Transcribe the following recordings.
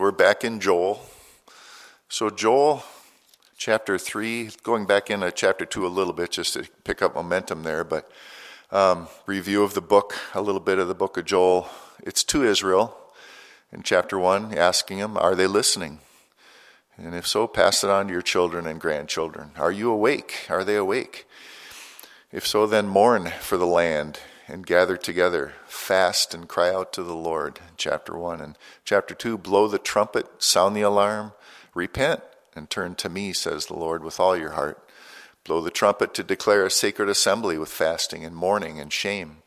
we're back in Joel. So, Joel chapter 3, going back into chapter 2 a little bit just to pick up momentum there, but um, review of the book, a little bit of the book of Joel. It's to Israel in chapter 1, asking them, Are they listening? And if so, pass it on to your children and grandchildren. Are you awake? Are they awake? If so, then mourn for the land and gather together, fast and cry out to the Lord. Chapter 1. And chapter 2, blow the trumpet, sound the alarm, repent and turn to me, says the Lord, with all your heart. Blow the trumpet to declare a sacred assembly with fasting and mourning and shame.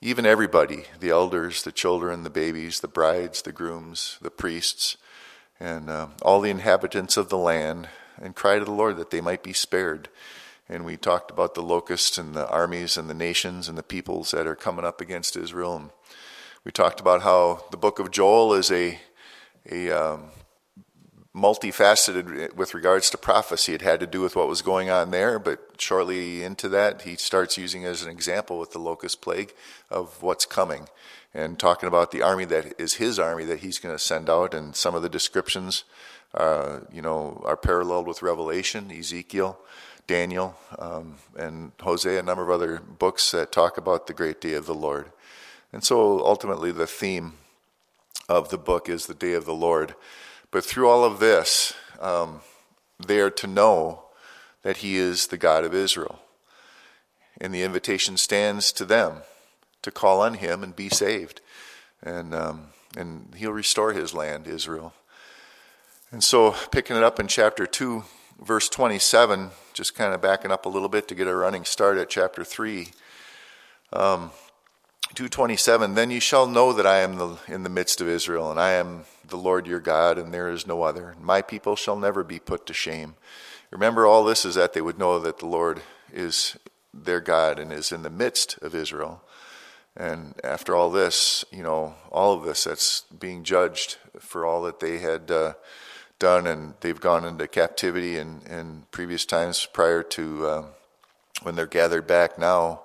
Even everybody, the elders, the children, the babies, the brides, the grooms, the priests, and uh, all the inhabitants of the land, and cry to the Lord that they might be spared. And we talked about the locusts and the armies and the nations and the peoples that are coming up against Israel. And we talked about how the book of Joel is a, a um, multifaceted with regards to prophecy. It had to do with what was going on there, but shortly into that, he starts using as an example with the locust plague of what's coming and talking about the army that is his army that he's going to send out. And some of the descriptions, uh, you know, are paralleled with Revelation, Ezekiel, Daniel, um, and Hosea, a number of other books that talk about the great day of the Lord. And so ultimately, the theme of the book is the day of the Lord. But through all of this, um, they are to know that He is the God of Israel. And the invitation stands to them to call on Him and be saved. And, um, and He'll restore His land, Israel. And so, picking it up in chapter 2, verse 27, just kind of backing up a little bit to get a running start at chapter 3. Um, 227 Then you shall know that I am the, in the midst of Israel, and I am the Lord your God, and there is no other. My people shall never be put to shame. Remember, all this is that they would know that the Lord is their God and is in the midst of Israel. And after all this, you know, all of this that's being judged for all that they had uh, done, and they've gone into captivity in, in previous times prior to uh, when they're gathered back now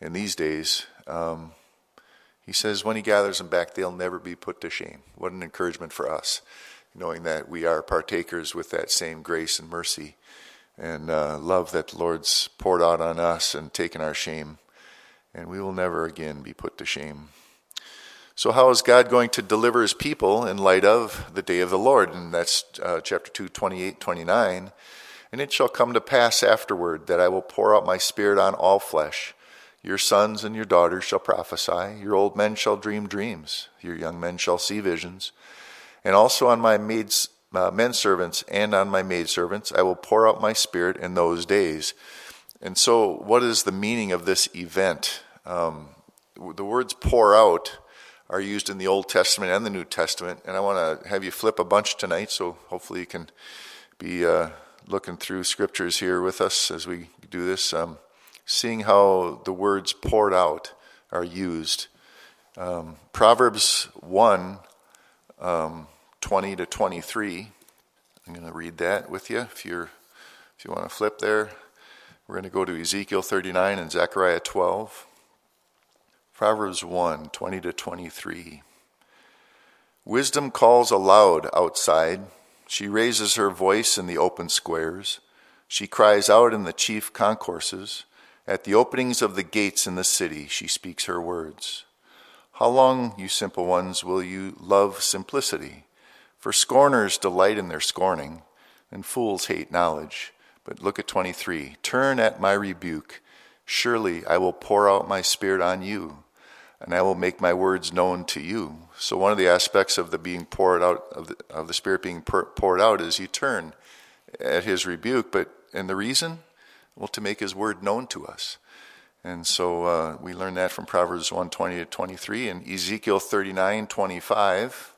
in these days. Um, he says, when he gathers them back, they'll never be put to shame. What an encouragement for us, knowing that we are partakers with that same grace and mercy and uh, love that the Lord's poured out on us and taken our shame. And we will never again be put to shame. So, how is God going to deliver his people in light of the day of the Lord? And that's uh, chapter 2, 28, 29. And it shall come to pass afterward that I will pour out my spirit on all flesh. Your sons and your daughters shall prophesy, your old men shall dream dreams, your young men shall see visions. And also on my maids, uh, men servants and on my maidservants I will pour out my spirit in those days. And so, what is the meaning of this event? Um, the words pour out are used in the Old Testament and the New Testament. And I want to have you flip a bunch tonight, so hopefully you can be uh, looking through scriptures here with us as we do this. Um, seeing how the words poured out are used. Um, Proverbs 1 um, 20 to 23. I'm going to read that with you if, you're, if you want to flip there. We're going to go to Ezekiel 39 and Zechariah 12. Proverbs 1 20 to 23. Wisdom calls aloud outside. She raises her voice in the open squares. She cries out in the chief concourses. At the openings of the gates in the city, she speaks her words. How long, you simple ones, will you love simplicity? For scorners delight in their scorning, and fools hate knowledge. But look at 23. Turn at my rebuke. Surely I will pour out my spirit on you, and I will make my words known to you. So, one of the aspects of the being poured out, of the, of the Spirit being poured out, is you turn at his rebuke. But, and the reason? Well, to make his word known to us. And so uh, we learn that from Proverbs 120 to 23 and Ezekiel 39 25.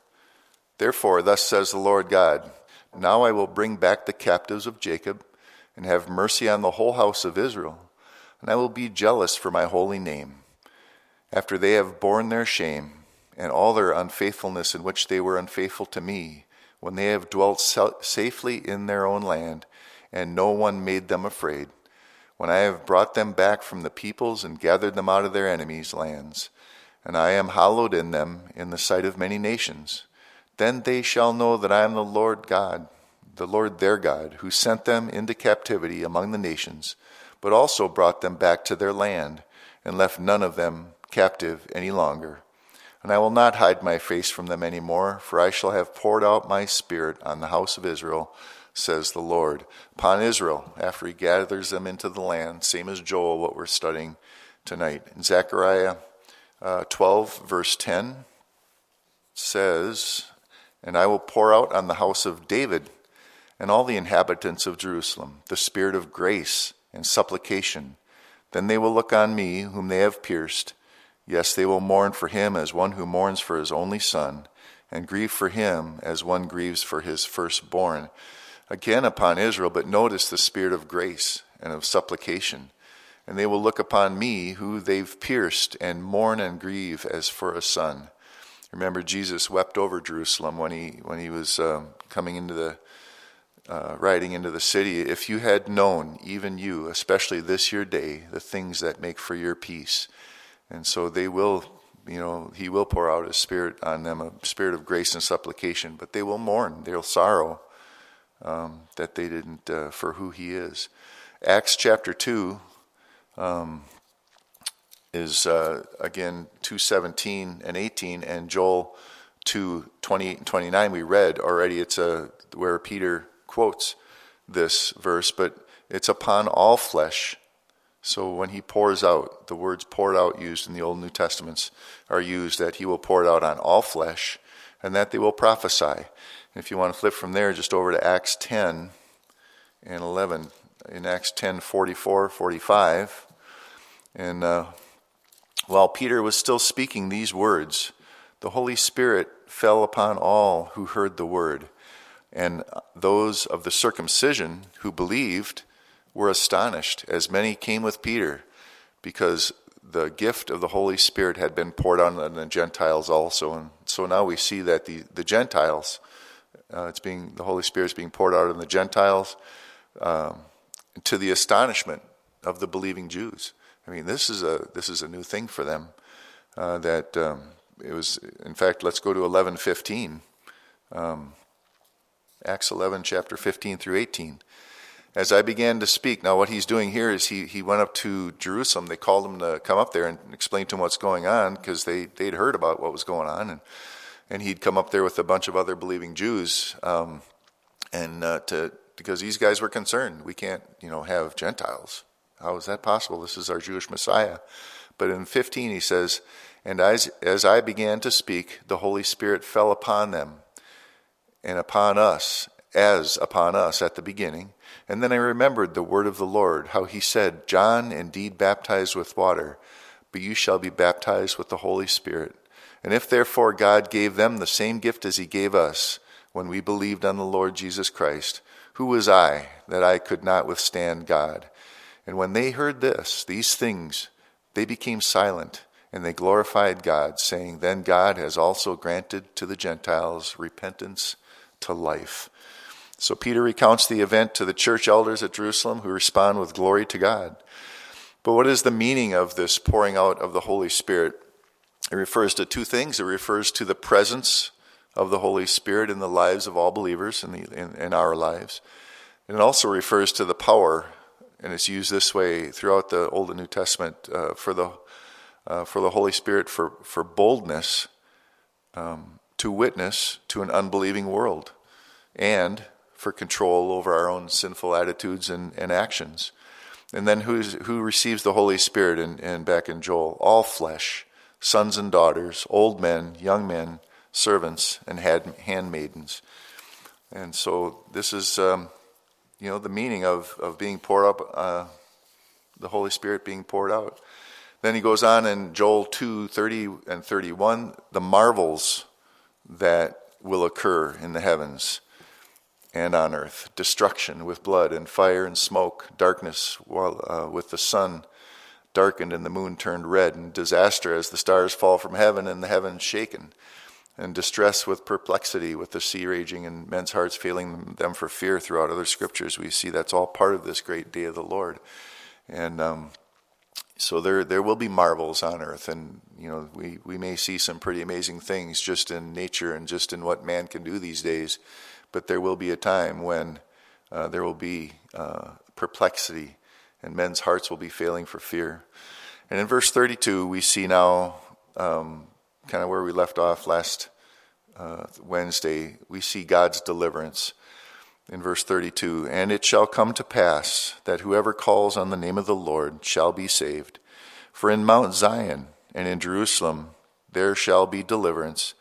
Therefore, thus says the Lord God Now I will bring back the captives of Jacob and have mercy on the whole house of Israel, and I will be jealous for my holy name. After they have borne their shame and all their unfaithfulness in which they were unfaithful to me, when they have dwelt safely in their own land, and no one made them afraid, when I have brought them back from the peoples and gathered them out of their enemies' lands, and I am hallowed in them in the sight of many nations. Then they shall know that I am the Lord God, the Lord their God, who sent them into captivity among the nations, but also brought them back to their land, and left none of them captive any longer. And I will not hide my face from them any more, for I shall have poured out my spirit on the house of Israel, says the Lord. Upon Israel, after he gathers them into the land, same as Joel, what we're studying tonight. In Zechariah uh, 12, verse 10 says, And I will pour out on the house of David and all the inhabitants of Jerusalem the spirit of grace and supplication. Then they will look on me, whom they have pierced Yes, they will mourn for him as one who mourns for his only son, and grieve for him as one grieves for his firstborn. Again upon Israel, but notice the spirit of grace and of supplication. And they will look upon me, who they've pierced, and mourn and grieve as for a son. Remember, Jesus wept over Jerusalem when he when he was uh, coming into the uh, riding into the city. If you had known, even you, especially this your day, the things that make for your peace and so they will, you know, He will pour out His Spirit on them, a spirit of grace and supplication, but they will mourn, they'll sorrow um, that they didn't, uh, for who He is. Acts chapter 2 um, is, uh, again, 217 and 18, and Joel 2 28 and 29 we read already. It's a, where Peter quotes this verse, but it's upon all flesh so when he pours out, the words poured out used in the Old New Testaments are used that he will pour it out on all flesh and that they will prophesy. And if you want to flip from there just over to Acts 10 and 11, in Acts 10 44, 45, and uh, while Peter was still speaking these words, the Holy Spirit fell upon all who heard the word. And those of the circumcision who believed were astonished, as many came with Peter, because the gift of the Holy Spirit had been poured on the Gentiles also. And so now we see that the, the Gentiles, uh, it's being the Holy Spirit is being poured out on the Gentiles um, to the astonishment of the believing Jews. I mean, this is a this is a new thing for them. Uh, that um, it was. In fact, let's go to eleven fifteen. Um, Acts eleven, chapter fifteen through eighteen as I began to speak, now what he's doing here is he, he went up to Jerusalem. They called him to come up there and explain to him what's going on because they, they'd heard about what was going on. And, and he'd come up there with a bunch of other believing Jews. Um, and uh, to, because these guys were concerned. We can't, you know, have Gentiles. How is that possible? This is our Jewish Messiah. But in 15, he says, And as, as I began to speak, the Holy Spirit fell upon them and upon us, as upon us at the beginning. And then I remembered the word of the Lord, how he said, John indeed baptized with water, but you shall be baptized with the Holy Spirit. And if therefore God gave them the same gift as he gave us when we believed on the Lord Jesus Christ, who was I that I could not withstand God? And when they heard this, these things, they became silent, and they glorified God, saying, Then God has also granted to the Gentiles repentance to life. So Peter recounts the event to the church elders at Jerusalem who respond with glory to God. But what is the meaning of this pouring out of the Holy Spirit? It refers to two things. It refers to the presence of the Holy Spirit in the lives of all believers in, the, in, in our lives. And it also refers to the power, and it's used this way throughout the Old and New Testament uh, for the uh, for the Holy Spirit for for boldness um, to witness to an unbelieving world, and for control over our own sinful attitudes and, and actions. And then who's, who receives the Holy Spirit and, and back in Joel? All flesh, sons and daughters, old men, young men, servants, and had, handmaidens. And so this is, um, you know, the meaning of, of being poured up, uh, the Holy Spirit being poured out. Then he goes on in Joel 2 30 and 31, the marvels that will occur in the heavens and on earth destruction with blood and fire and smoke, darkness while, uh, with the sun darkened and the moon turned red, and disaster as the stars fall from heaven and the heavens shaken, and distress with perplexity, with the sea raging and men's hearts failing them for fear throughout other scriptures. We see that's all part of this great day of the Lord. And um, so there there will be marvels on earth, and you know we we may see some pretty amazing things just in nature and just in what man can do these days. But there will be a time when uh, there will be uh, perplexity, and men's hearts will be failing for fear. And in verse 32, we see now um, kind of where we left off last uh, Wednesday. We see God's deliverance in verse 32 And it shall come to pass that whoever calls on the name of the Lord shall be saved. For in Mount Zion and in Jerusalem there shall be deliverance,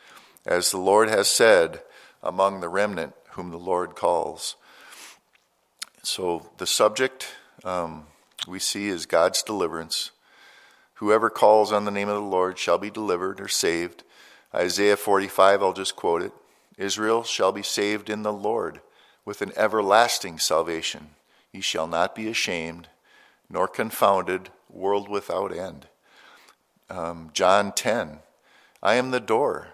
as the Lord has said, among the remnant whom the Lord calls. So the subject um, we see is God's deliverance. Whoever calls on the name of the Lord shall be delivered or saved. Isaiah 45, I'll just quote it Israel shall be saved in the Lord with an everlasting salvation. He shall not be ashamed, nor confounded, world without end. Um, John 10 I am the door.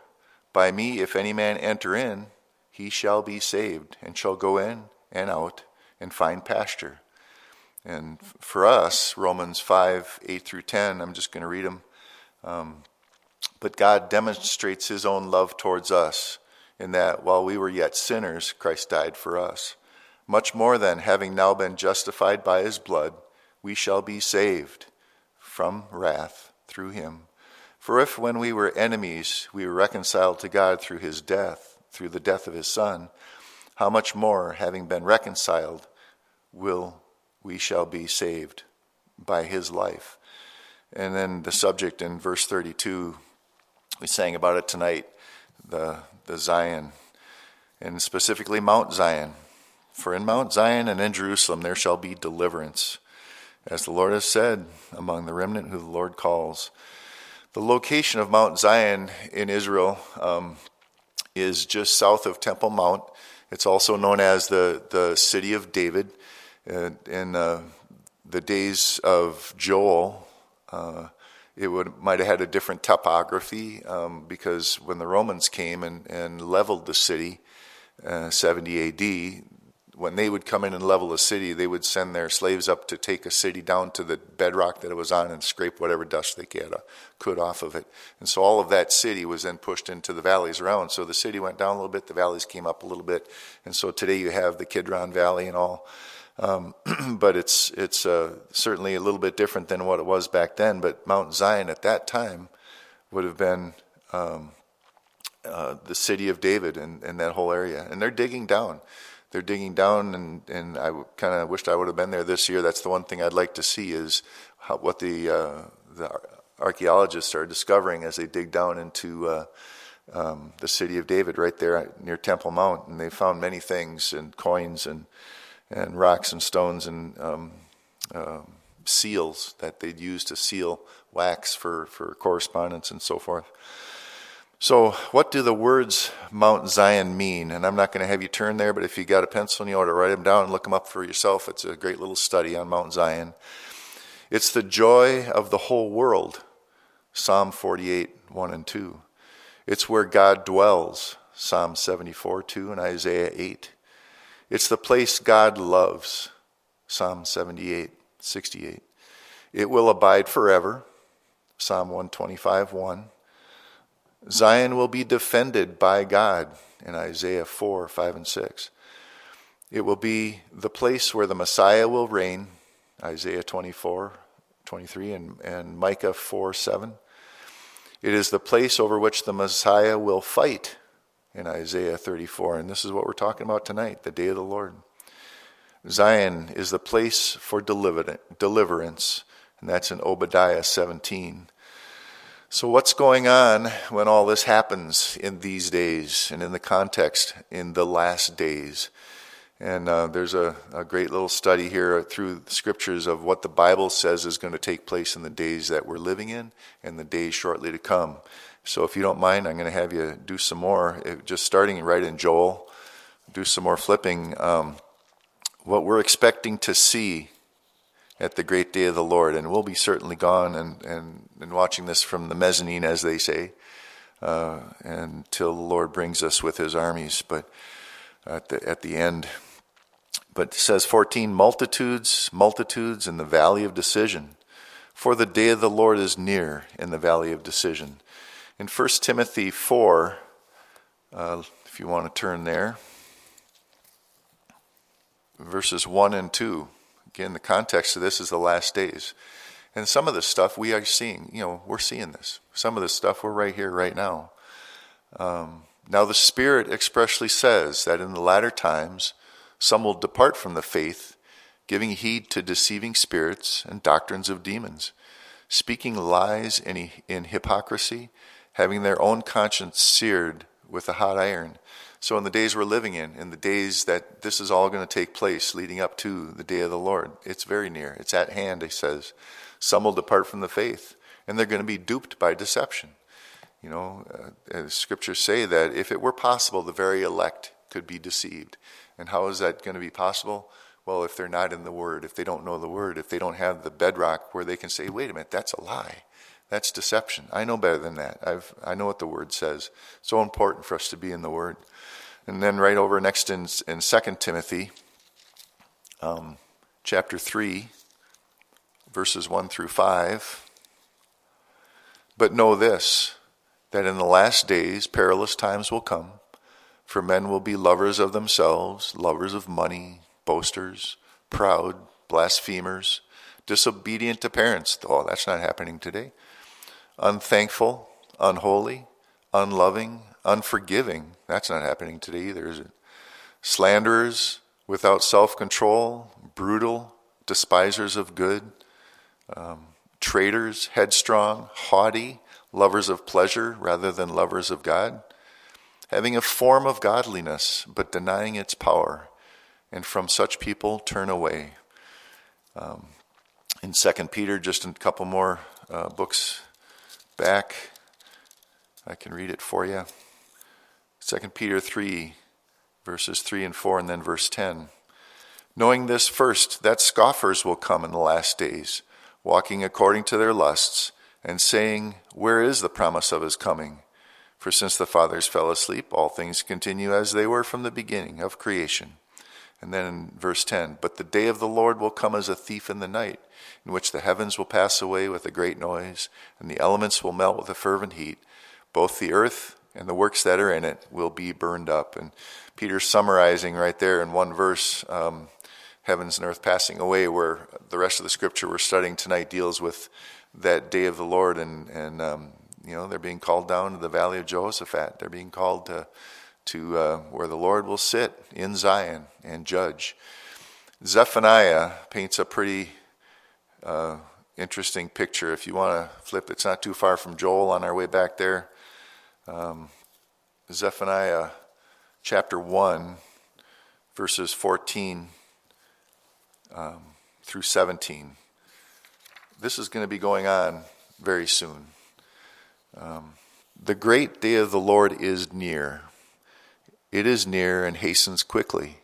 By me, if any man enter in, he shall be saved, and shall go in and out and find pasture. And for us, Romans 5 8 through 10, I'm just going to read them. Um, but God demonstrates his own love towards us in that while we were yet sinners, Christ died for us. Much more than having now been justified by his blood, we shall be saved from wrath through him. For if when we were enemies, we were reconciled to God through his death, through the death of his Son, how much more, having been reconciled, will we shall be saved by his life? And then the subject in verse 32, we sang about it tonight, the the Zion, and specifically Mount Zion. For in Mount Zion and in Jerusalem there shall be deliverance, as the Lord has said, among the remnant who the Lord calls. The location of Mount Zion in Israel um, is just south of Temple Mount. It's also known as the, the city of David. Uh, in uh, the days of Joel, uh, it would might have had a different topography um, because when the Romans came and, and leveled the city, uh, 70 A.D., when they would come in and level a city, they would send their slaves up to take a city down to the bedrock that it was on and scrape whatever dust they could, off of it. And so all of that city was then pushed into the valleys around. So the city went down a little bit, the valleys came up a little bit. And so today you have the Kidron Valley and all. Um, but it's it's uh, certainly a little bit different than what it was back then. But Mount Zion at that time would have been um, uh, the city of David and, and that whole area. And they're digging down. They're digging down, and, and I kind of wished I would have been there this year. That's the one thing I'd like to see is how, what the uh, the archaeologists are discovering as they dig down into uh, um, the city of David, right there near Temple Mount, and they found many things and coins and and rocks and stones and um, uh, seals that they'd use to seal wax for, for correspondence and so forth. So, what do the words Mount Zion mean? And I'm not going to have you turn there, but if you got a pencil and you ought to write them down and look them up for yourself, it's a great little study on Mount Zion. It's the joy of the whole world, Psalm 48, 1 and 2. It's where God dwells, Psalm 74, 2 and Isaiah 8. It's the place God loves. Psalm 78, 68. It will abide forever. Psalm 125, 1. Zion will be defended by God in Isaiah 4, 5, and 6. It will be the place where the Messiah will reign, Isaiah 24, 23, and, and Micah 4, 7. It is the place over which the Messiah will fight, in Isaiah 34. And this is what we're talking about tonight, the day of the Lord. Zion is the place for deliverance, and that's in Obadiah 17. So, what's going on when all this happens in these days and in the context in the last days? And uh, there's a, a, great little study here through the scriptures of what the Bible says is going to take place in the days that we're living in and the days shortly to come. So if you don't mind, I'm going to have you do some more, just starting right in Joel, do some more flipping. Um, what we're expecting to see at the great day of the Lord, and we'll be certainly gone and, and, and watching this from the mezzanine, as they say, uh, until the Lord brings us with his armies. But at the, at the end, but says 14 multitudes, multitudes in the valley of decision for the day of the Lord is near in the valley of decision. In 1 Timothy 4, uh, if you want to turn there, verses 1 and 2. Again, the context of this is the last days. And some of this stuff we are seeing, you know, we're seeing this. Some of this stuff we're right here, right now. Um, now, the Spirit expressly says that in the latter times some will depart from the faith, giving heed to deceiving spirits and doctrines of demons, speaking lies in, in hypocrisy, having their own conscience seared with a hot iron. So, in the days we're living in, in the days that this is all going to take place leading up to the day of the Lord, it's very near. It's at hand, he says. Some will depart from the faith, and they're going to be duped by deception. You know, uh, scriptures say that if it were possible, the very elect could be deceived. And how is that going to be possible? Well, if they're not in the Word, if they don't know the Word, if they don't have the bedrock where they can say, wait a minute, that's a lie. That's deception. I know better than that. I've, I know what the Word says. So important for us to be in the Word. And then right over next in, in 2 Timothy, um, chapter 3, verses 1 through 5. But know this that in the last days perilous times will come, for men will be lovers of themselves, lovers of money, boasters, proud, blasphemers, disobedient to parents. Oh, that's not happening today. Unthankful, unholy, unloving, unforgiving. That's not happening today either, is it? Slanderers, without self control, brutal, despisers of good, um, traitors, headstrong, haughty, lovers of pleasure rather than lovers of God, having a form of godliness but denying its power, and from such people turn away. Um, in Second Peter, just a couple more uh, books back, I can read it for you. Second Peter three, verses three and four, and then verse ten. Knowing this first, that scoffers will come in the last days walking according to their lusts, and saying, Where is the promise of his coming? For since the fathers fell asleep, all things continue as they were from the beginning of creation. And then in verse 10, But the day of the Lord will come as a thief in the night, in which the heavens will pass away with a great noise, and the elements will melt with a fervent heat. Both the earth and the works that are in it will be burned up. And Peter's summarizing right there in one verse um, heavens and earth passing away, where the rest of the scripture we're studying tonight deals with that day of the Lord, and and um, you know they're being called down to the valley of Jehoshaphat. They're being called to to uh, where the Lord will sit in Zion and judge. Zephaniah paints a pretty uh, interesting picture. If you want to flip, it's not too far from Joel on our way back there. Um, Zephaniah chapter 1, verses 14 um, through 17. This is going to be going on very soon. Um, the great day of the Lord is near. It is near and hastens quickly.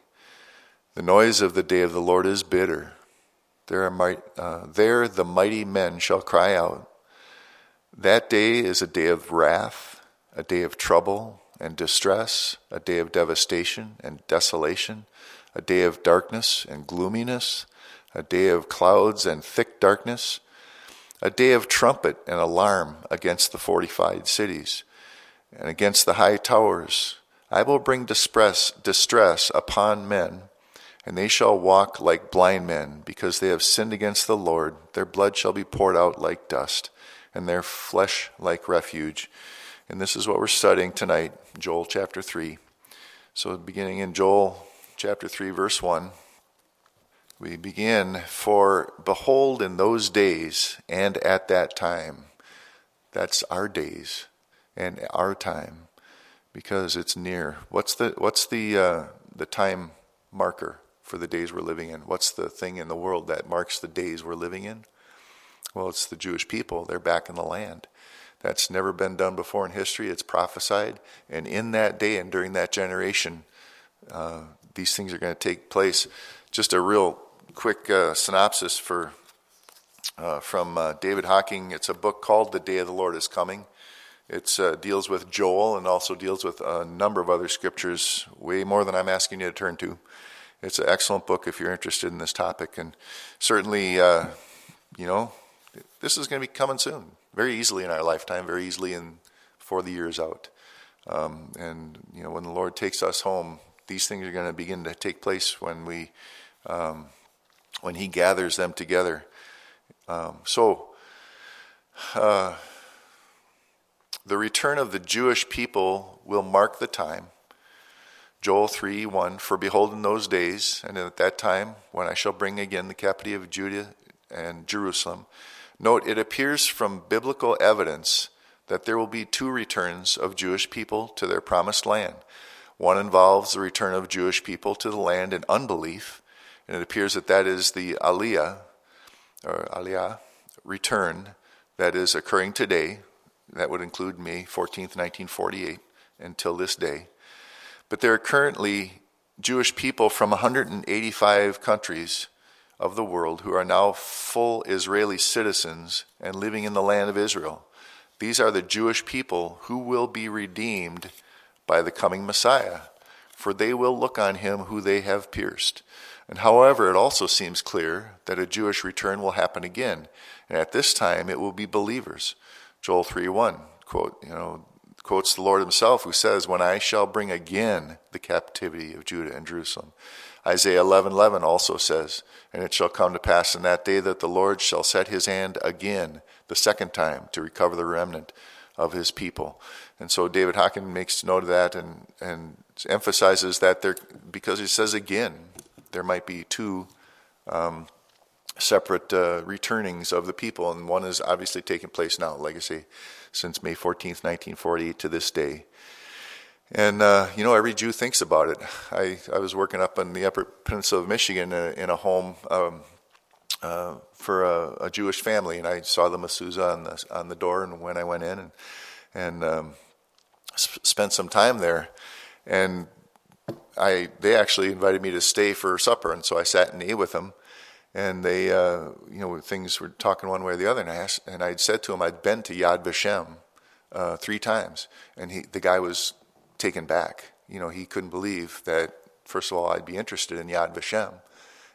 The noise of the day of the Lord is bitter. There, might, uh, there the mighty men shall cry out. That day is a day of wrath, a day of trouble and distress, a day of devastation and desolation, a day of darkness and gloominess, a day of clouds and thick darkness, a day of trumpet and alarm against the fortified cities and against the high towers. I will bring distress, distress upon men, and they shall walk like blind men, because they have sinned against the Lord. Their blood shall be poured out like dust, and their flesh like refuge. And this is what we're studying tonight, Joel chapter 3. So, beginning in Joel chapter 3, verse 1, we begin For behold, in those days and at that time, that's our days and our time because it's near. What's the, what's the, uh, the time marker for the days we're living in? What's the thing in the world that marks the days we're living in? Well, it's the Jewish people. They're back in the land. That's never been done before in history. It's prophesied. And in that day and during that generation, uh, these things are going to take place. Just a real quick uh, synopsis for uh, from uh, David Hocking. It's a book called "The Day of the Lord Is Coming." It uh, deals with Joel and also deals with a number of other scriptures, way more than I'm asking you to turn to. It's an excellent book if you're interested in this topic, and certainly, uh, you know, This is going to be coming soon, very easily in our lifetime, very easily in before the year is out. Um, and you know, when the Lord takes us home, these things are going to begin to take place when we, um, when He gathers them together. Um, so, uh, the return of the Jewish people will mark the time. Joel 3 1 For behold, in those days, and at that time, when I shall bring again the captivity of Judah and Jerusalem. Note, it appears from biblical evidence that there will be two returns of Jewish people to their promised land. One involves the return of Jewish people to the land in unbelief, and it appears that that is the Aliyah, or Aliyah, return that is occurring today. That would include May 14th, 1948, until this day. But there are currently Jewish people from 185 countries of the world who are now full Israeli citizens and living in the land of Israel. These are the Jewish people who will be redeemed by the coming Messiah, for they will look on him who they have pierced. And however, it also seems clear that a Jewish return will happen again, and at this time it will be believers. Joel 3:1 quote, you know, quotes the Lord himself who says, "When I shall bring again the captivity of Judah and Jerusalem." Isaiah 11:11 also says, "And it shall come to pass in that day that the Lord shall set his hand again the second time to recover the remnant of his people. And so David Hocking makes note of that and, and emphasizes that there, because he says again, there might be two um, separate uh, returnings of the people, and one is obviously taking place now, legacy, since May 14th, 1940 to this day. And, uh, you know, every Jew thinks about it. I, I was working up in the Upper Peninsula of Michigan in a, in a home um, uh, for a, a, Jewish family, and I saw the mezuzah on the on the door, and when I went in and and um, sp- spent some time there, and I they actually invited me to stay for supper, and so I sat and ate with them, and they uh, you know things were talking one way or the other, and I asked, and I'd said to him I'd been to Yad Vashem uh, three times, and he the guy was taken back. You know, he couldn't believe that first of all I'd be interested in Yad Vashem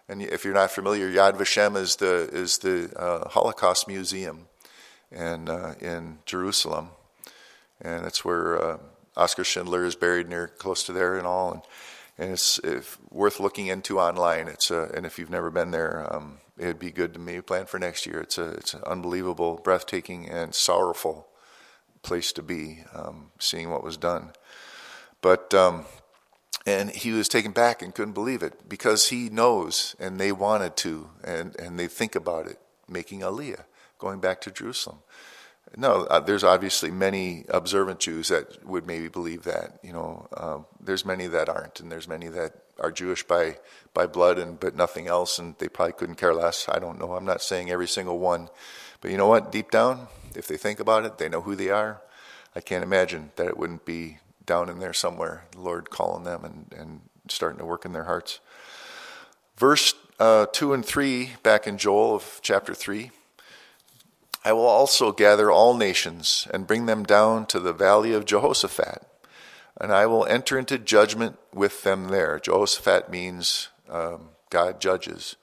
and if you're not familiar, Yad Vashem is the is the uh, Holocaust Museum, and uh, in Jerusalem, and it's where uh, Oskar Schindler is buried near close to there and all, and, and it's if, worth looking into online. It's uh, and if you've never been there, um, it'd be good to maybe plan for next year. It's a it's an unbelievable, breathtaking, and sorrowful place to be, um, seeing what was done. But um, and he was taken back and couldn't believe it because he knows and they wanted to and, and they think about it, making Aliyah, going back to Jerusalem. No, uh, there's obviously many observant Jews that would maybe believe that. You know, um, there's many that aren't, and there's many that are Jewish by by blood and but nothing else, and they probably couldn't care less. I don't know. I'm not saying every single one, but you know what? Deep down, if they think about it, they know who they are. I can't imagine that it wouldn't be down in there somewhere, the Lord calling them and, and starting to work in their hearts. Verse uh, 2 and 3, back in Joel of chapter 3 I will also gather all nations and bring them down to the valley of Jehoshaphat, and I will enter into judgment with them there. Jehoshaphat means um, God judges.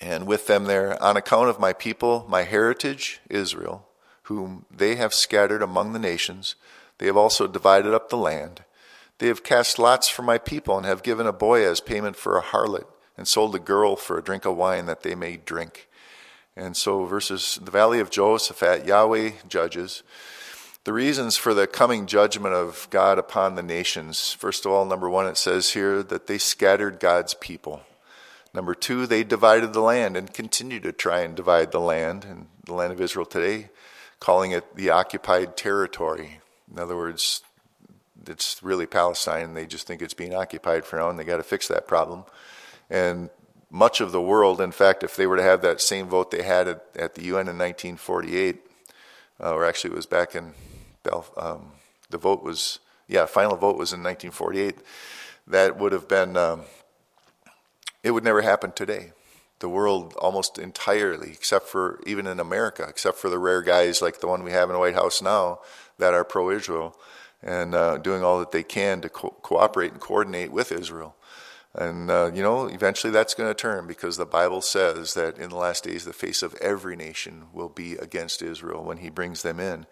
And with them there, on account of my people, my heritage, Israel, whom they have scattered among the nations, they have also divided up the land. They have cast lots for my people and have given a boy as payment for a harlot and sold a girl for a drink of wine that they may drink. And so, verses the valley of Jehoshaphat, Yahweh judges. The reasons for the coming judgment of God upon the nations. First of all, number one, it says here that they scattered God's people. Number two, they divided the land and continue to try and divide the land, and the land of Israel today, calling it the occupied territory. In other words, it's really Palestine. They just think it's being occupied for now, and they got to fix that problem. And much of the world, in fact, if they were to have that same vote they had at, at the UN in 1948, uh, or actually it was back in um, the vote was yeah, final vote was in 1948. That would have been um, it would never happen today. The world almost entirely, except for even in America, except for the rare guys like the one we have in the White House now, that are pro Israel and uh, doing all that they can to co- cooperate and coordinate with Israel. And, uh, you know, eventually that's going to turn because the Bible says that in the last days the face of every nation will be against Israel when he brings them in,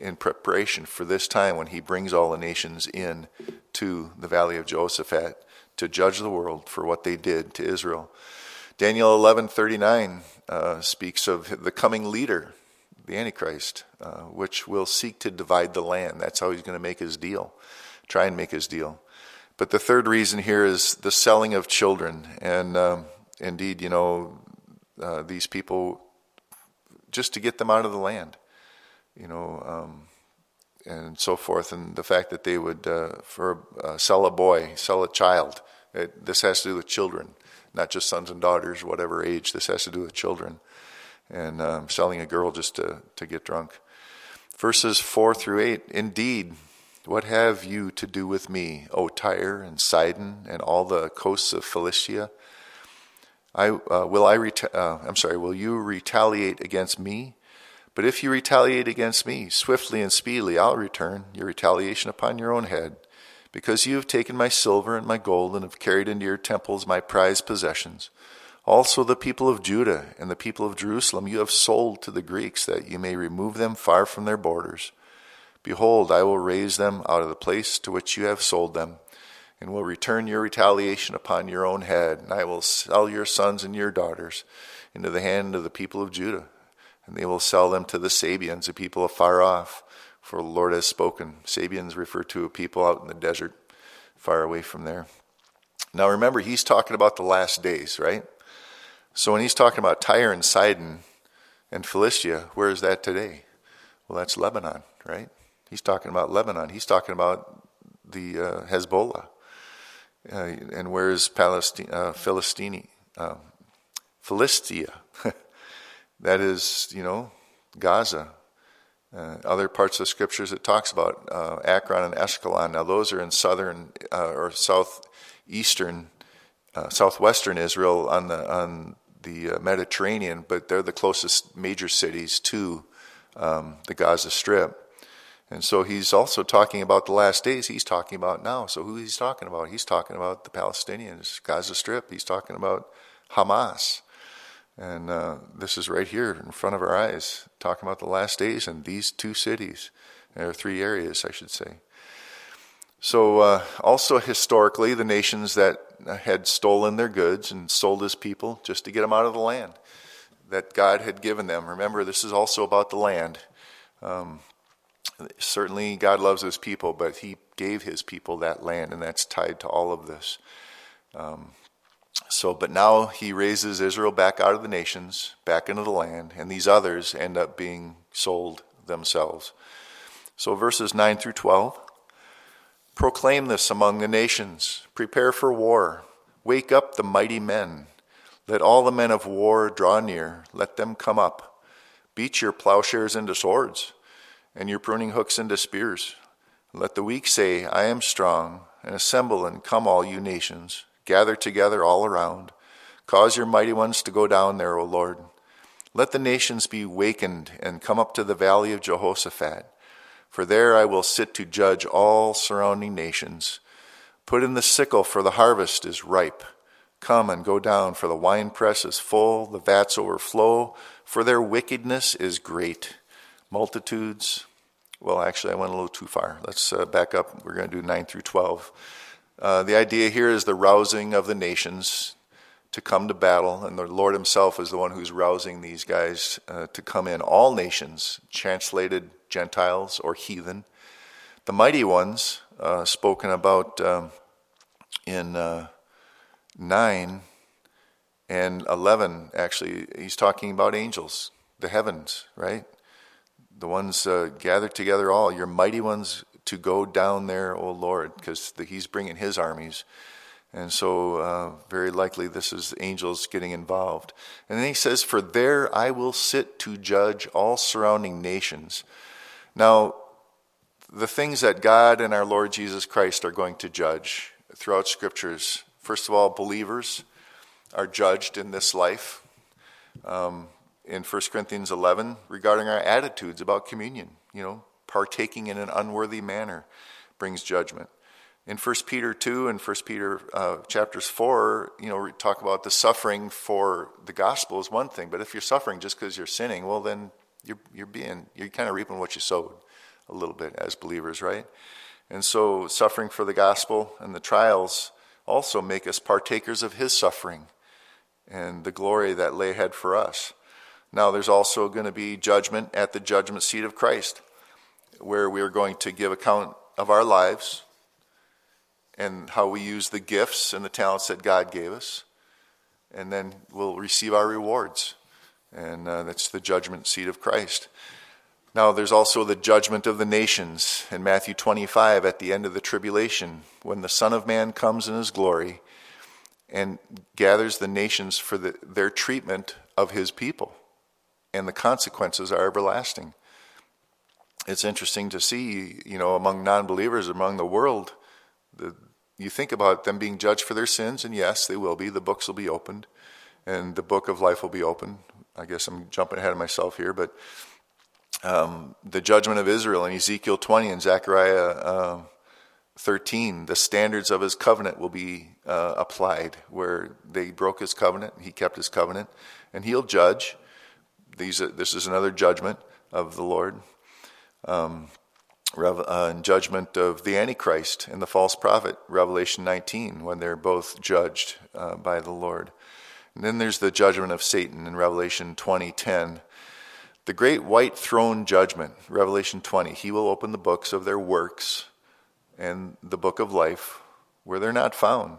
in preparation for this time when he brings all the nations in to the valley of Jehoshaphat to judge the world for what they did to Israel. Daniel 11:39 uh, speaks of the coming leader, the Antichrist, uh, which will seek to divide the land. That's how he's going to make his deal, try and make his deal. But the third reason here is the selling of children. And um, indeed, you know, uh, these people, just to get them out of the land, you know, um, and so forth. And the fact that they would, uh, for uh, sell a boy, sell a child, it, this has to do with children, not just sons and daughters, whatever age. This has to do with children. And um, selling a girl just to, to get drunk. Verses 4 through 8 Indeed, what have you to do with me, O Tyre and Sidon and all the coasts of Philistia? I, uh, will I reta- uh, I'm sorry, will you retaliate against me? But if you retaliate against me, swiftly and speedily I'll return your retaliation upon your own head, because you have taken my silver and my gold and have carried into your temples my prized possessions. Also the people of Judah and the people of Jerusalem you have sold to the Greeks, that you may remove them far from their borders. Behold, I will raise them out of the place to which you have sold them, and will return your retaliation upon your own head, and I will sell your sons and your daughters into the hand of the people of Judah, and they will sell them to the Sabeans, a people afar off. For the Lord has spoken. Sabeans refer to a people out in the desert, far away from there. Now remember, he's talking about the last days, right? So when he's talking about Tyre and Sidon and Philistia, where is that today? Well, that's Lebanon, right? He's talking about Lebanon. He's talking about the uh, Hezbollah. Uh, and where is Palestine, uh, Philistine, um, Philistia? that is, you know, Gaza. Uh, other parts of scriptures it talks about uh, Akron and Ashkelon. Now those are in southern uh, or southeastern, uh, southwestern Israel on the on the Mediterranean, but they're the closest major cities to um, the Gaza Strip. And so he's also talking about the last days he's talking about now. So who he's talking about? He's talking about the Palestinians, Gaza Strip. He's talking about Hamas. And uh, this is right here in front of our eyes, talking about the last days in these two cities, or three areas, I should say. So, uh, also historically, the nations that had stolen their goods and sold his people just to get them out of the land that God had given them. Remember, this is also about the land. Um, certainly God loves his people, but he gave his people that land, and that's tied to all of this. Um, so, but now he raises Israel back out of the nations, back into the land, and these others end up being sold themselves. So, verses 9 through 12 proclaim this among the nations, prepare for war, wake up the mighty men. Let all the men of war draw near, let them come up. Beat your plowshares into swords and your pruning hooks into spears. Let the weak say, I am strong, and assemble and come, all you nations. Gather together all around. Cause your mighty ones to go down there, O Lord. Let the nations be wakened and come up to the valley of Jehoshaphat. For there I will sit to judge all surrounding nations. Put in the sickle, for the harvest is ripe. Come and go down, for the winepress is full, the vats overflow, for their wickedness is great multitudes. Well, actually, I went a little too far. Let's uh, back up. We're going to do 9 through 12. Uh, the idea here is the rousing of the nations to come to battle, and the Lord Himself is the one who's rousing these guys uh, to come in. All nations, translated Gentiles or heathen. The mighty ones, uh, spoken about um, in uh, 9 and 11, actually, he's talking about angels, the heavens, right? the ones uh, gathered together all, your mighty ones to go down there, O Lord, because he's bringing his armies. And so, uh, very likely, this is angels getting involved. And then he says, For there I will sit to judge all surrounding nations. Now, the things that God and our Lord Jesus Christ are going to judge throughout scriptures, first of all, believers are judged in this life. Um, in 1 Corinthians 11 regarding our attitudes about communion. You know, partaking in an unworthy manner brings judgment. in 1 Peter 2 and 1 Peter uh, chapters 4, you know, we talk about the suffering for the gospel is one thing, but if you're suffering just because you're sinning, well, then you're, you're being, you're kind of reaping what you sowed a little bit as believers, right? And so, suffering for the gospel and the trials also make us partakers of his suffering and the glory that lay ahead for us. Now, there's also going to be judgment at the judgment seat of Christ, where we are going to give account of our lives and how we use the gifts and the talents that God gave us. And then we'll receive our rewards. And uh, that's the judgment seat of Christ. Now, there's also the judgment of the nations in Matthew 25 at the end of the tribulation, when the Son of Man comes in his glory and gathers the nations for the, their treatment of his people. And the consequences are everlasting. It's interesting to see, you know, among non believers, among the world, the, you think about them being judged for their sins, and yes, they will be. The books will be opened, and the book of life will be opened. I guess I'm jumping ahead of myself here, but um, the judgment of Israel in Ezekiel 20 and Zechariah uh, 13, the standards of his covenant will be uh, applied, where they broke his covenant, he kept his covenant, and he'll judge. These, this is another judgment of the Lord. Um, uh, judgment of the Antichrist and the false prophet, Revelation 19, when they're both judged uh, by the Lord. And then there's the judgment of Satan in Revelation 20:10. The great white throne judgment, Revelation 20. He will open the books of their works and the book of life where they're not found,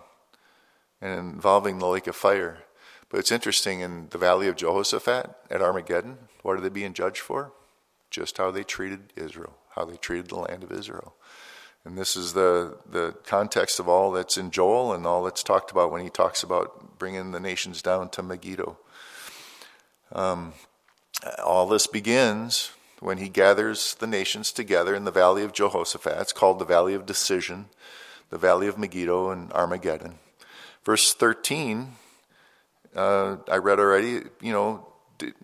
and involving the lake of fire. But it's interesting in the valley of Jehoshaphat at Armageddon, what are they being judged for? Just how they treated Israel how they treated the land of Israel. And this is the, the context of all that's in Joel and all that's talked about when he talks about bringing the nations down to Megiddo. Um, all this begins when he gathers the nations together in the valley of Jehoshaphat. It's called the valley of decision, the valley of Megiddo and Armageddon. Verse 13, uh, I read already, you know,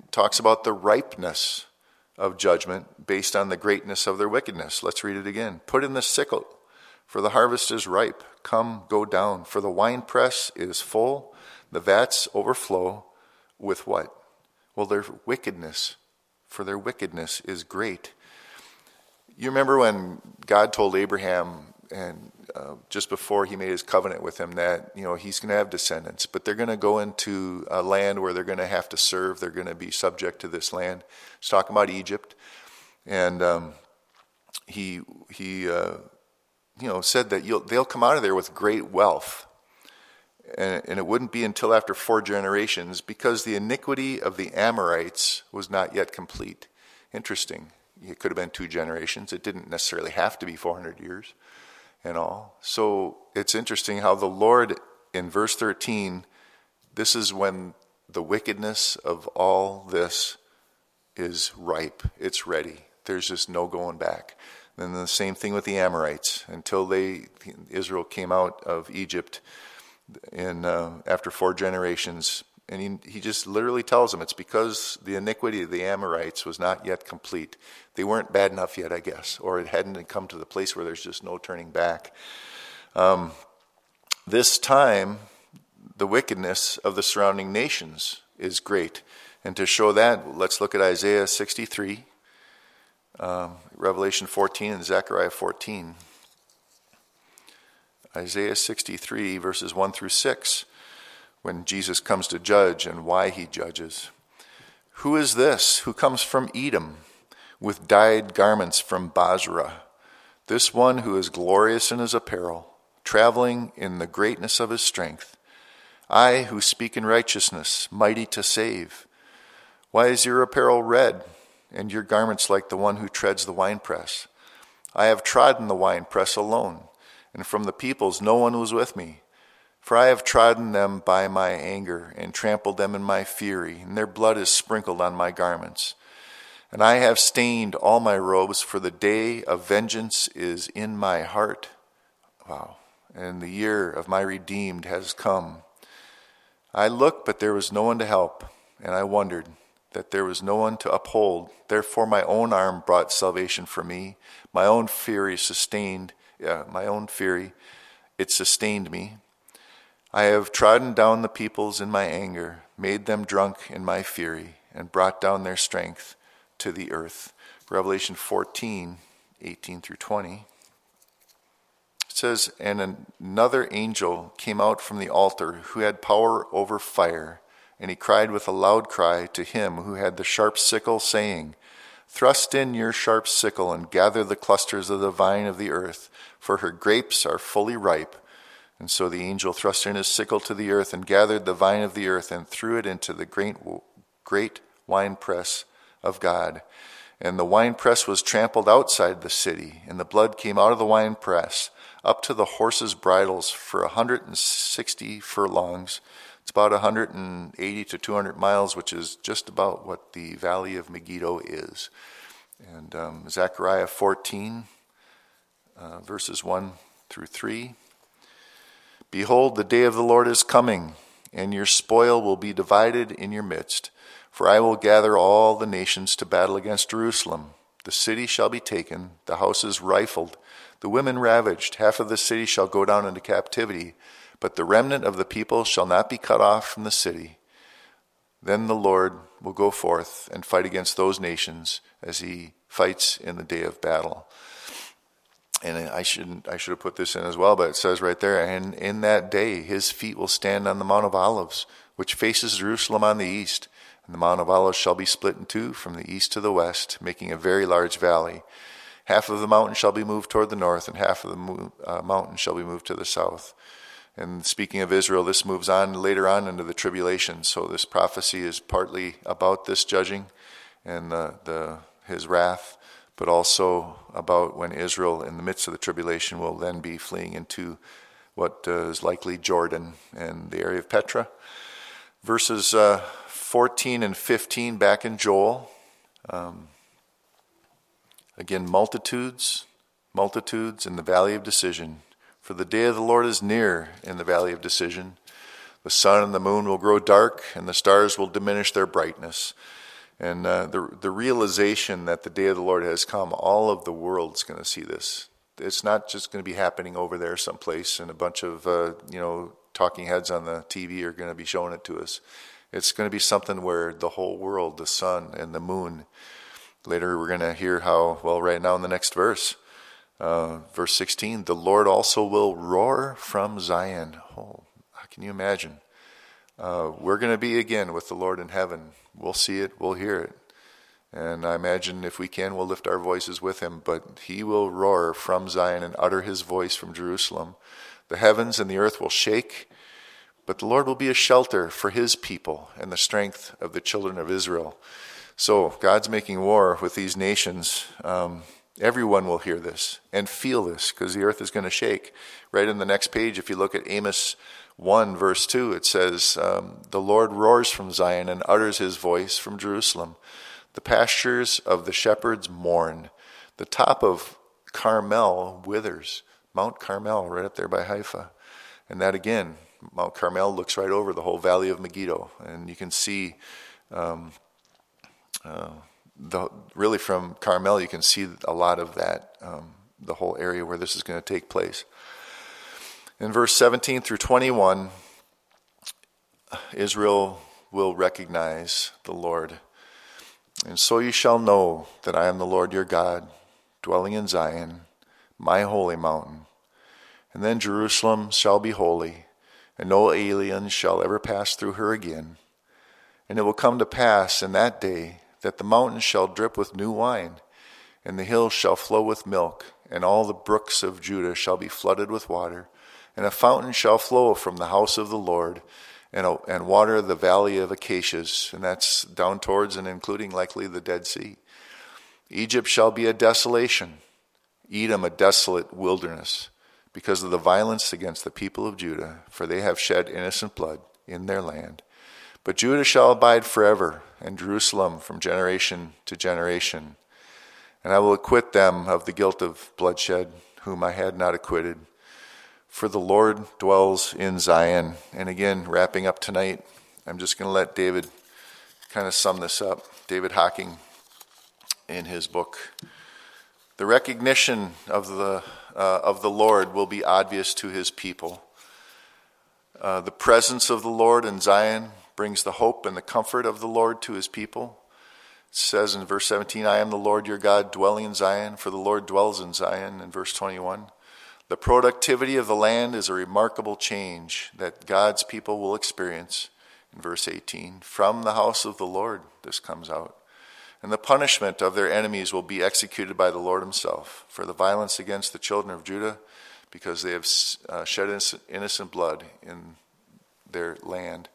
talks about the ripeness of judgment based on the greatness of their wickedness. Let's read it again. Put in the sickle, for the harvest is ripe. Come, go down, for the winepress is full, the vats overflow with what? Well, their wickedness, for their wickedness is great. You remember when God told Abraham, and uh, just before he made his covenant with him that you know he's going to have descendants but they're going to go into a land where they're going to have to serve. They're going to be subject to this land. He's talking about egypt. And um, he he uh, you know said that they'll come out of there with great wealth. And, and it wouldn't be until after four generations because the iniquity of the amorites was not yet complete. Interesting. It could have been two generations. It didn't necessarily have to be 400 years and all. So it's interesting how the Lord, in verse 13, this is when the wickedness of all this is ripe, it's ready. There's just no going back. And the same thing with the Amorites until they Israel came out of Egypt in uh, after four generations and he, he just literally tells them it's because the iniquity of the Amorites was not yet complete. They weren't bad enough yet, I guess, or it hadn't come to the place where there's just no turning back. Um, this time, the wickedness of the surrounding nations is great. And to show that, let's look at Isaiah 63, um, Revelation 14, and Zechariah 14. Isaiah 63, verses 1 through 6 when Jesus comes to judge and why he judges. Who is this who comes from Edom with dyed garments from Bozrah, This one who is glorious in his apparel, traveling in the greatness of his strength. I who speak in righteousness, mighty to save. Why is your apparel red, and your garments like the one who treads the winepress? I have trodden the winepress alone, and from the peoples no one was with me. For I have trodden them by my anger and trampled them in my fury, and their blood is sprinkled on my garments. And I have stained all my robes, for the day of vengeance is in my heart. Wow. And the year of my redeemed has come. I looked, but there was no one to help, and I wondered that there was no one to uphold. Therefore, my own arm brought salvation for me, my own fury sustained yeah, my own fury. It sustained me. I have trodden down the peoples in my anger, made them drunk in my fury, and brought down their strength to the earth. Revelation 14, 18 through 20. It says, And another angel came out from the altar who had power over fire, and he cried with a loud cry to him who had the sharp sickle, saying, Thrust in your sharp sickle and gather the clusters of the vine of the earth, for her grapes are fully ripe. And so the angel thrust in his sickle to the earth and gathered the vine of the earth and threw it into the great, great winepress of God. And the winepress was trampled outside the city, and the blood came out of the winepress up to the horses' bridles for a 160 furlongs. It's about 180 to 200 miles, which is just about what the Valley of Megiddo is. And um, Zechariah 14, uh, verses 1 through 3. Behold, the day of the Lord is coming, and your spoil will be divided in your midst. For I will gather all the nations to battle against Jerusalem. The city shall be taken, the houses rifled the women ravaged, half of the city shall go down into captivity, but the remnant of the people shall not be cut off from the city. Then the Lord will go forth and fight against those nations as he fights in the day of battle. And I shouldn't I should have put this in as well, but it says right there, and in that day his feet will stand on the Mount of Olives, which faces Jerusalem on the east. And the Mount of Olives shall be split in two from the east to the west, making a very large valley. Half of the mountain shall be moved toward the north, and half of the uh, mountain shall be moved to the south. And speaking of Israel, this moves on later on into the tribulation. So this prophecy is partly about this judging and the, the, his wrath, but also about when Israel, in the midst of the tribulation, will then be fleeing into what uh, is likely Jordan and the area of Petra. Verses uh, 14 and 15 back in Joel. Um, Again, multitudes, multitudes in the valley of decision. For the day of the Lord is near in the valley of decision. The sun and the moon will grow dark, and the stars will diminish their brightness. And uh, the, the realization that the day of the Lord has come, all of the world's going to see this. It's not just going to be happening over there someplace, and a bunch of uh, you know talking heads on the TV are going to be showing it to us. It's going to be something where the whole world, the sun and the moon, Later, we're going to hear how, well, right now in the next verse, uh, verse 16, the Lord also will roar from Zion. Oh, can you imagine? Uh, we're going to be again with the Lord in heaven. We'll see it, we'll hear it. And I imagine if we can, we'll lift our voices with him. But he will roar from Zion and utter his voice from Jerusalem. The heavens and the earth will shake, but the Lord will be a shelter for his people and the strength of the children of Israel. So God's making war with these nations. Um, everyone will hear this and feel this because the earth is going to shake. Right in the next page, if you look at Amos 1, verse 2, it says, um, The Lord roars from Zion and utters his voice from Jerusalem. The pastures of the shepherds mourn. The top of Carmel withers. Mount Carmel, right up there by Haifa. And that again, Mount Carmel looks right over the whole valley of Megiddo. And you can see um, uh, the, really from Carmel, you can see a lot of that, um, the whole area where this is going to take place. In verse 17 through 21, Israel will recognize the Lord. And so you shall know that I am the Lord your God, dwelling in Zion, my holy mountain. And then Jerusalem shall be holy, and no alien shall ever pass through her again. And it will come to pass in that day that the mountains shall drip with new wine, and the hills shall flow with milk, and all the brooks of Judah shall be flooded with water, and a fountain shall flow from the house of the Lord, and, and water the valley of acacias, and that's down towards and including likely the Dead Sea. Egypt shall be a desolation, Edom a desolate wilderness, because of the violence against the people of Judah, for they have shed innocent blood in their land. But Judah shall abide forever, and Jerusalem from generation to generation. And I will acquit them of the guilt of bloodshed, whom I had not acquitted. For the Lord dwells in Zion. And again, wrapping up tonight, I'm just going to let David kind of sum this up. David Hocking, in his book, The Recognition of the uh, of the Lord will be obvious to his people. Uh, the presence of the Lord in Zion brings the hope and the comfort of the Lord to his people. It says in verse 17, I am the Lord your God dwelling in Zion, for the Lord dwells in Zion. In verse 21, the productivity of the land is a remarkable change that God's people will experience. In verse 18, from the house of the Lord, this comes out. And the punishment of their enemies will be executed by the Lord Himself for the violence against the children of Judah, because they have uh, shed innocent blood in their land.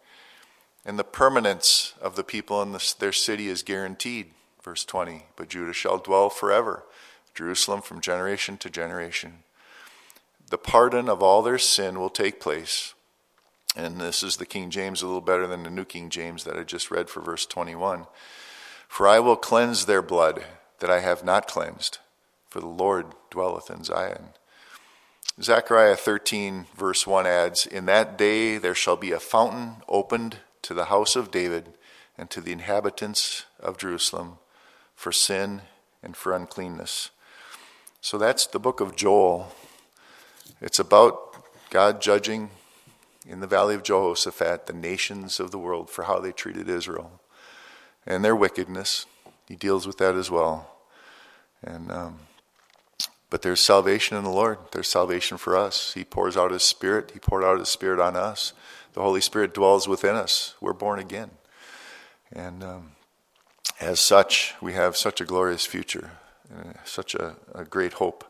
And the permanence of the people in the, their city is guaranteed. Verse 20 But Judah shall dwell forever, Jerusalem from generation to generation. The pardon of all their sin will take place. And this is the King James, a little better than the New King James that I just read for verse 21. For I will cleanse their blood that I have not cleansed, for the Lord dwelleth in Zion. Zechariah 13, verse 1 adds, In that day there shall be a fountain opened to the house of David and to the inhabitants of Jerusalem for sin and for uncleanness. So that's the book of Joel. It's about God judging in the valley of Jehoshaphat the nations of the world for how they treated Israel and their wickedness. He deals with that as well. And um, but there's salvation in the Lord. There's salvation for us. He pours out His Spirit. He poured out His Spirit on us. The Holy Spirit dwells within us. We're born again, and um, as such, we have such a glorious future, such a, a great hope.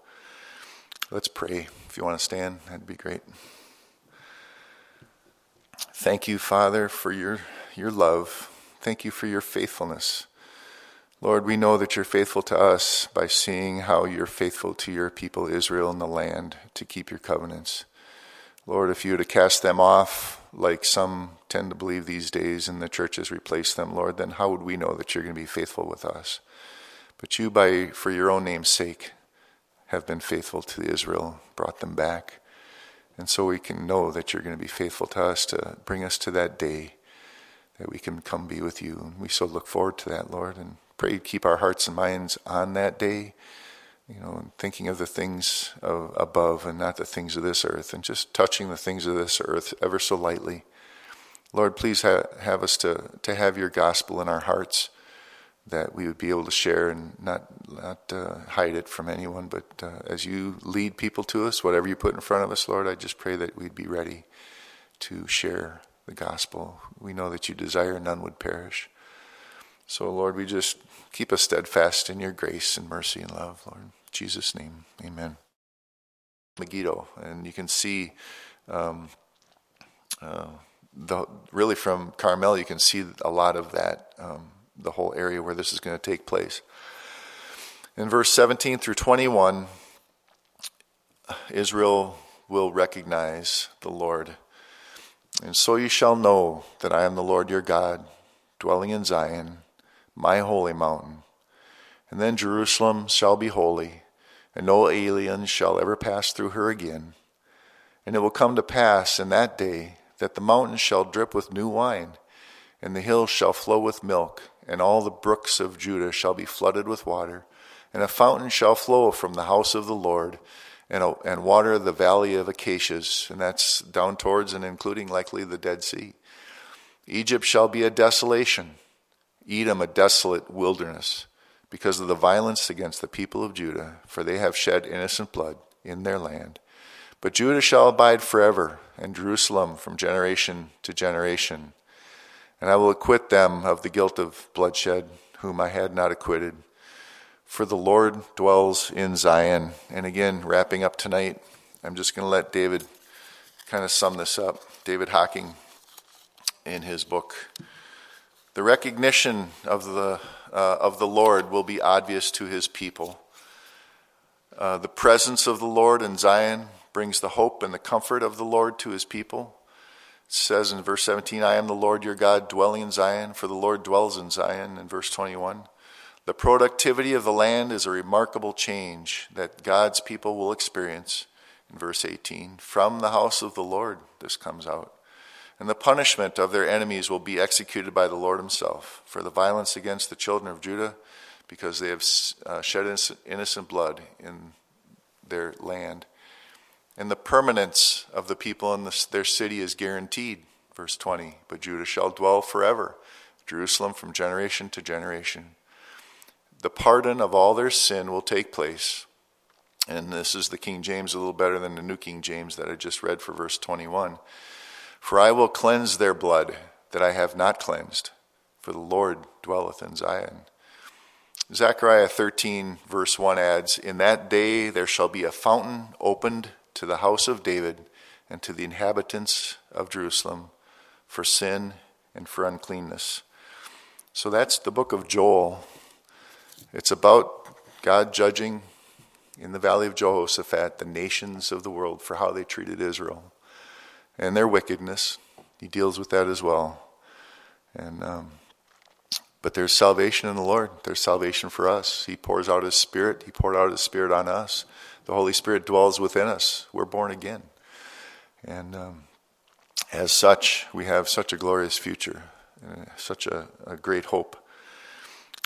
Let's pray. If you want to stand, that'd be great. Thank you, Father, for your your love. Thank you for your faithfulness. Lord, we know that you're faithful to us by seeing how you're faithful to your people Israel in the land to keep your covenants. Lord, if you were to cast them off, like some tend to believe these days, and the churches replace them, Lord, then how would we know that you're going to be faithful with us? But you, by for your own name's sake, have been faithful to Israel, brought them back. And so we can know that you're going to be faithful to us to bring us to that day that we can come be with you. And we so look forward to that, Lord, and pray you keep our hearts and minds on that day, you know, and thinking of the things of above and not the things of this earth, and just touching the things of this earth ever so lightly. Lord, please ha- have us to, to have your gospel in our hearts that we would be able to share and not not uh, hide it from anyone. But uh, as you lead people to us, whatever you put in front of us, Lord, I just pray that we'd be ready to share the gospel. We know that you desire none would perish. So, Lord, we just keep us steadfast in your grace and mercy and love, Lord. In Jesus' name, amen. Megiddo, and you can see um, uh, the, really from Carmel, you can see a lot of that, um, the whole area where this is going to take place. In verse 17 through 21, Israel will recognize the Lord and so you shall know that I am the Lord your God, dwelling in Zion, my holy mountain. And then Jerusalem shall be holy, and no alien shall ever pass through her again. And it will come to pass in that day that the mountains shall drip with new wine, and the hills shall flow with milk, and all the brooks of Judah shall be flooded with water, and a fountain shall flow from the house of the Lord and, uh, and water the valley of acacias, and that's down towards and including likely the Dead Sea. Egypt shall be a desolation, Edom a desolate wilderness, because of the violence against the people of Judah, for they have shed innocent blood in their land. But Judah shall abide forever, and Jerusalem from generation to generation. And I will acquit them of the guilt of bloodshed, whom I had not acquitted for the Lord dwells in Zion. And again, wrapping up tonight, I'm just going to let David kind of sum this up. David Hocking, in his book, the recognition of the uh, of the Lord will be obvious to His people. Uh, the presence of the Lord in Zion brings the hope and the comfort of the Lord to His people. It says in verse 17, "I am the Lord your God, dwelling in Zion." For the Lord dwells in Zion. In verse 21. The productivity of the land is a remarkable change that God's people will experience. In verse 18, from the house of the Lord, this comes out. And the punishment of their enemies will be executed by the Lord Himself for the violence against the children of Judah, because they have uh, shed innocent blood in their land. And the permanence of the people in their city is guaranteed. Verse 20 But Judah shall dwell forever, Jerusalem from generation to generation. The pardon of all their sin will take place. And this is the King James, a little better than the New King James that I just read for verse 21. For I will cleanse their blood that I have not cleansed, for the Lord dwelleth in Zion. Zechariah 13, verse 1 adds, In that day there shall be a fountain opened to the house of David and to the inhabitants of Jerusalem for sin and for uncleanness. So that's the book of Joel. It's about God judging in the valley of Jehoshaphat the nations of the world for how they treated Israel and their wickedness. He deals with that as well. And um, but there's salvation in the Lord. There's salvation for us. He pours out His Spirit. He poured out His Spirit on us. The Holy Spirit dwells within us. We're born again. And um, as such, we have such a glorious future, uh, such a, a great hope.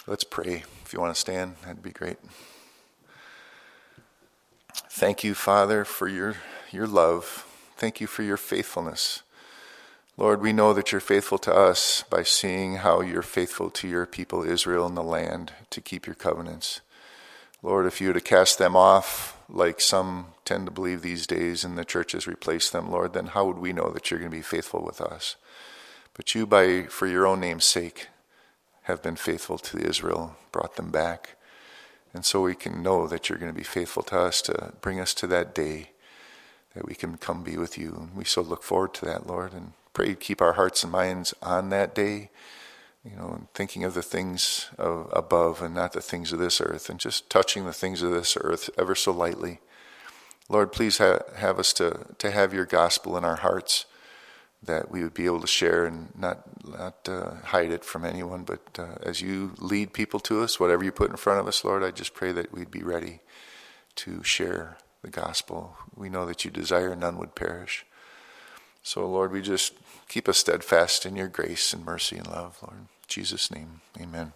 Let's pray. If you want to stand, that'd be great. Thank you, Father, for your, your love. Thank you for your faithfulness. Lord, we know that you're faithful to us by seeing how you're faithful to your people, Israel, in the land to keep your covenants. Lord, if you were to cast them off, like some tend to believe these days, and the church has replaced them, Lord, then how would we know that you're going to be faithful with us? But you, by for your own name's sake, have been faithful to Israel, brought them back. And so we can know that you're going to be faithful to us to bring us to that day that we can come be with you. And we so look forward to that, Lord, and pray keep our hearts and minds on that day, you know, and thinking of the things of above and not the things of this earth, and just touching the things of this earth ever so lightly. Lord, please ha- have us to, to have your gospel in our hearts that we would be able to share and not not uh, hide it from anyone. But uh, as you lead people to us, whatever you put in front of us, Lord, I just pray that we'd be ready to share the gospel. We know that you desire none would perish. So, Lord, we just keep us steadfast in your grace and mercy and love, Lord. In Jesus' name, amen.